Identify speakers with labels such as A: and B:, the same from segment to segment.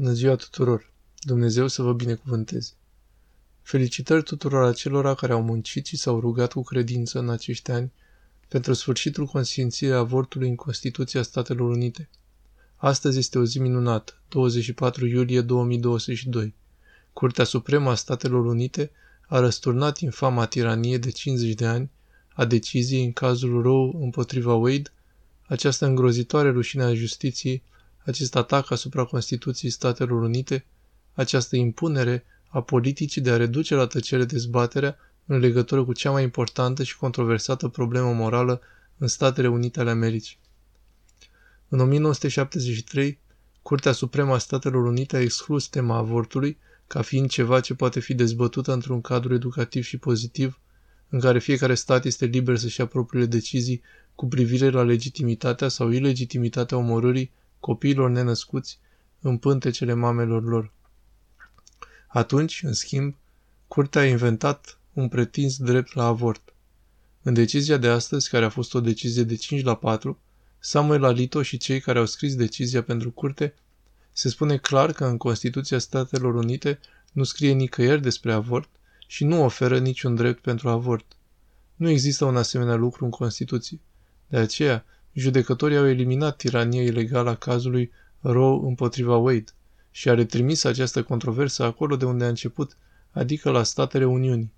A: Bună ziua tuturor! Dumnezeu să vă binecuvânteze! Felicitări tuturor acelora care au muncit și s-au rugat cu credință în acești ani pentru sfârșitul conștiinției avortului în Constituția Statelor Unite. Astăzi este o zi minunată, 24 iulie 2022. Curtea Supremă a Statelor Unite a răsturnat infama tiranie de 50 de ani a deciziei în cazul Roe împotriva Wade, această îngrozitoare rușine a justiției acest atac asupra Constituției Statelor Unite, această impunere a politicii de a reduce la tăcere dezbaterea în legătură cu cea mai importantă și controversată problemă morală în Statele Unite ale Americii. În 1973, Curtea Supremă a Statelor Unite a exclus tema avortului ca fiind ceva ce poate fi dezbătut într-un cadru educativ și pozitiv, în care fiecare stat este liber să-și ia propriile decizii cu privire la legitimitatea sau ilegitimitatea omorârii copiilor nenăscuți în pântecele mamelor lor. Atunci, în schimb, curtea a inventat un pretins drept la avort. În decizia de astăzi, care a fost o decizie de 5 la 4, Samuel Alito și cei care au scris decizia pentru curte, se spune clar că în Constituția Statelor Unite nu scrie nicăieri despre avort și nu oferă niciun drept pentru avort. Nu există un asemenea lucru în Constituție. De aceea, Judecătorii au eliminat tirania ilegală a cazului Roe împotriva Wade și a retrimis această controversă acolo de unde a început, adică la statele Uniunii.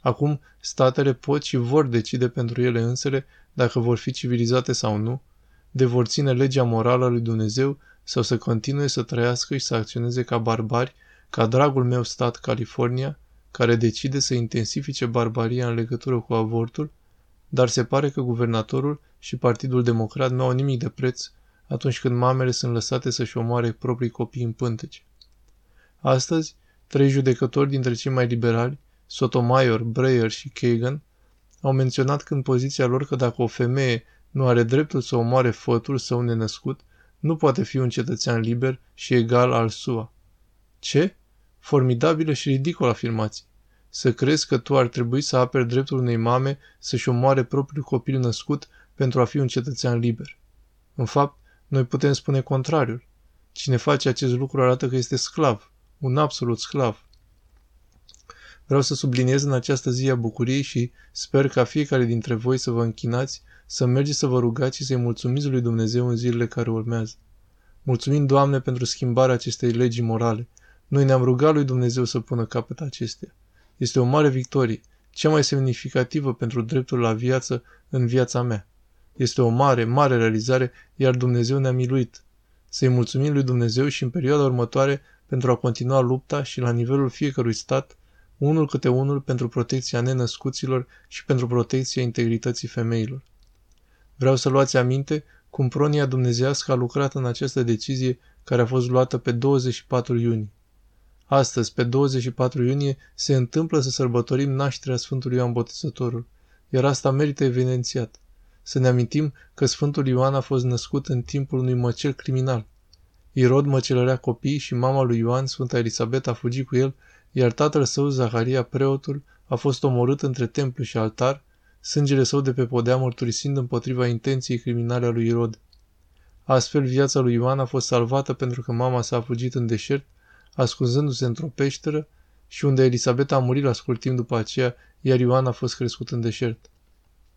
A: Acum, statele pot și vor decide pentru ele însele dacă vor fi civilizate sau nu, de vor ține legea morală a lui Dumnezeu sau să continue să trăiască și să acționeze ca barbari, ca dragul meu stat California, care decide să intensifice barbaria în legătură cu avortul, dar se pare că guvernatorul și Partidul Democrat nu au nimic de preț atunci când mamele sunt lăsate să-și omoare proprii copii în pânteci. Astăzi, trei judecători dintre cei mai liberali, Sotomayor, Breyer și Kagan, au menționat când poziția lor că dacă o femeie nu are dreptul să omoare fătul său nenăscut, nu poate fi un cetățean liber și egal al SUA. Ce? Formidabilă și ridicolă afirmație să crezi că tu ar trebui să aperi dreptul unei mame să-și omoare propriul copil născut pentru a fi un cetățean liber. În fapt, noi putem spune contrariul. Cine face acest lucru arată că este sclav, un absolut sclav. Vreau să subliniez în această zi a bucuriei și sper ca fiecare dintre voi să vă închinați, să mergeți să vă rugați și să-i mulțumiți lui Dumnezeu în zilele care urmează. Mulțumim, Doamne, pentru schimbarea acestei legi morale. Noi ne-am rugat lui Dumnezeu să pună capăt acestea. Este o mare victorie, cea mai semnificativă pentru dreptul la viață în viața mea. Este o mare, mare realizare, iar Dumnezeu ne-a miluit. Să-i mulțumim lui Dumnezeu și în perioada următoare pentru a continua lupta și la nivelul fiecărui stat, unul câte unul pentru protecția nenăscuților și pentru protecția integrității femeilor. Vreau să luați aminte cum pronia dumnezească a lucrat în această decizie care a fost luată pe 24 iunie. Astăzi, pe 24 iunie, se întâmplă să sărbătorim nașterea Sfântului Ioan Botezătorul, iar asta merită evidențiat. Să ne amintim că Sfântul Ioan a fost născut în timpul unui măcel criminal. Irod măcelărea copii și mama lui Ioan, Sfânta Elisabeta, a fugit cu el, iar tatăl său, Zaharia, preotul, a fost omorât între templu și altar, sângele său de pe podea mărturisind împotriva intenției criminale a lui Irod. Astfel, viața lui Ioan a fost salvată pentru că mama s-a fugit în deșert ascunzându-se într-o peșteră și unde Elisabeta a murit la scurt timp după aceea, iar Ioan a fost crescut în deșert.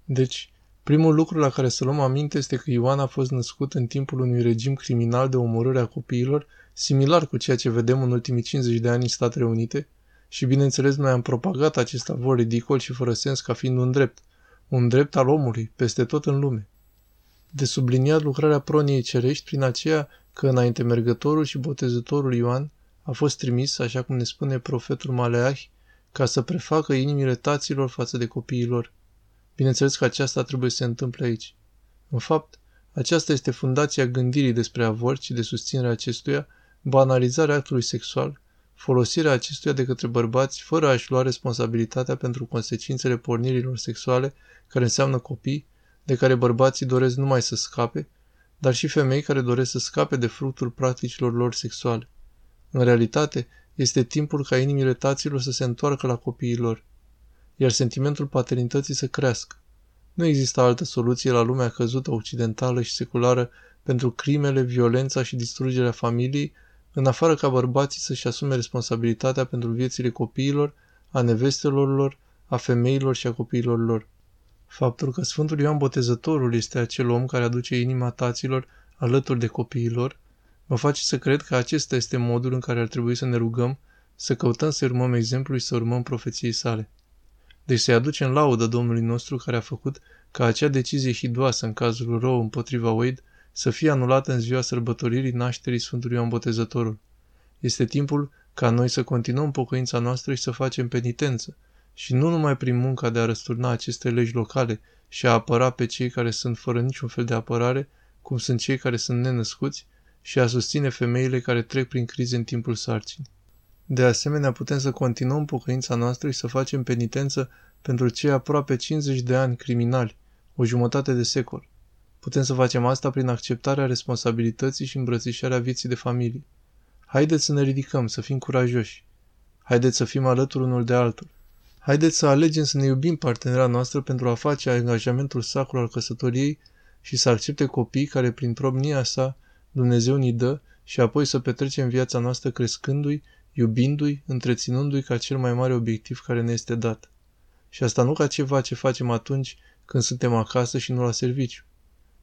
A: Deci, primul lucru la care să luăm aminte este că Ioan a fost născut în timpul unui regim criminal de omorâre a copiilor, similar cu ceea ce vedem în ultimii 50 de ani în Statele Unite, și bineînțeles noi am propagat acest avor ridicol și fără sens ca fiind un drept, un drept al omului, peste tot în lume. De subliniat lucrarea proniei cerești prin aceea că înainte mergătorul și botezătorul Ioan a fost trimis, așa cum ne spune profetul Maleah, ca să prefacă inimile taților față de copiilor. Bineînțeles că aceasta trebuie să se întâmple aici. În fapt, aceasta este fundația gândirii despre avort și de susținerea acestuia, banalizarea actului sexual, folosirea acestuia de către bărbați fără a-și lua responsabilitatea pentru consecințele pornirilor sexuale, care înseamnă copii, de care bărbații doresc numai să scape, dar și femei care doresc să scape de fructul practicilor lor sexuale. În realitate, este timpul ca inimile taților să se întoarcă la copiii lor, iar sentimentul paternității să crească. Nu există altă soluție la lumea căzută occidentală și seculară pentru crimele, violența și distrugerea familiei în afară ca bărbații să-și asume responsabilitatea pentru viețile copiilor, a nevestelor lor, a femeilor și a copiilor lor. Faptul că Sfântul Ioan Botezătorul este acel om care aduce inima taților alături de copiilor, mă face să cred că acesta este modul în care ar trebui să ne rugăm, să căutăm să urmăm exemplul și să urmăm profeției sale. Deci să-i aducem laudă Domnului nostru care a făcut ca acea decizie hidoasă în cazul rău împotriva Wade să fie anulată în ziua sărbătoririi nașterii Sfântului Ioan Botezătorul. Este timpul ca noi să continuăm pocăința noastră și să facem penitență, și nu numai prin munca de a răsturna aceste legi locale și a apăra pe cei care sunt fără niciun fel de apărare, cum sunt cei care sunt nenăscuți, și a susține femeile care trec prin crize în timpul sarcinii. De asemenea, putem să continuăm pocăința noastră și să facem penitență pentru cei aproape 50 de ani criminali, o jumătate de secol. Putem să facem asta prin acceptarea responsabilității și îmbrățișarea vieții de familie. Haideți să ne ridicăm, să fim curajoși. Haideți să fim alături unul de altul. Haideți să alegem să ne iubim partenera noastră pentru a face angajamentul sacru al căsătoriei și să accepte copii care prin probnia sa Dumnezeu ni dă și apoi să petrecem viața noastră crescându-i, iubindu-i, întreținându-i ca cel mai mare obiectiv care ne este dat. Și asta nu ca ceva ce facem atunci când suntem acasă și nu la serviciu.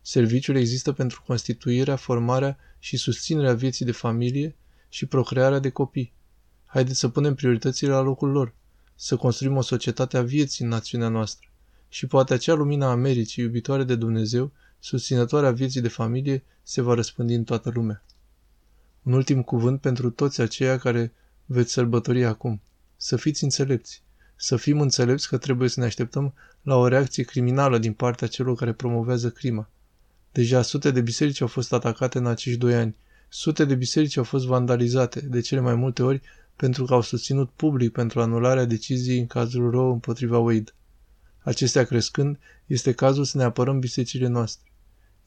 A: Serviciul există pentru constituirea, formarea și susținerea vieții de familie și procrearea de copii. Haideți să punem prioritățile la locul lor, să construim o societate a vieții în națiunea noastră. Și poate acea lumină a Americii, iubitoare de Dumnezeu, susținătoare a vieții de familie, se va răspândi în toată lumea. Un ultim cuvânt pentru toți aceia care veți sărbători acum. Să fiți înțelepți. Să fim înțelepți că trebuie să ne așteptăm la o reacție criminală din partea celor care promovează crima. Deja sute de biserici au fost atacate în acești doi ani. Sute de biserici au fost vandalizate, de cele mai multe ori pentru că au susținut public pentru anularea deciziei în cazul rău împotriva Wade. Acestea crescând, este cazul să ne apărăm bisericile noastre.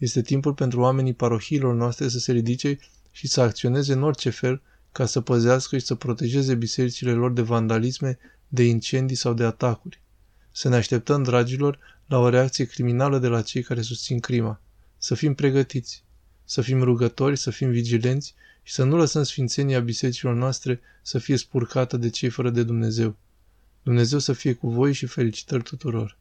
A: Este timpul pentru oamenii parohiilor noastre să se ridice și să acționeze în orice fel ca să păzească și să protejeze bisericile lor de vandalisme, de incendii sau de atacuri. Să ne așteptăm, dragilor, la o reacție criminală de la cei care susțin crima. Să fim pregătiți, să fim rugători, să fim vigilenți și să nu lăsăm sfințenia bisericilor noastre să fie spurcată de cei fără de Dumnezeu. Dumnezeu să fie cu voi și felicitări tuturor!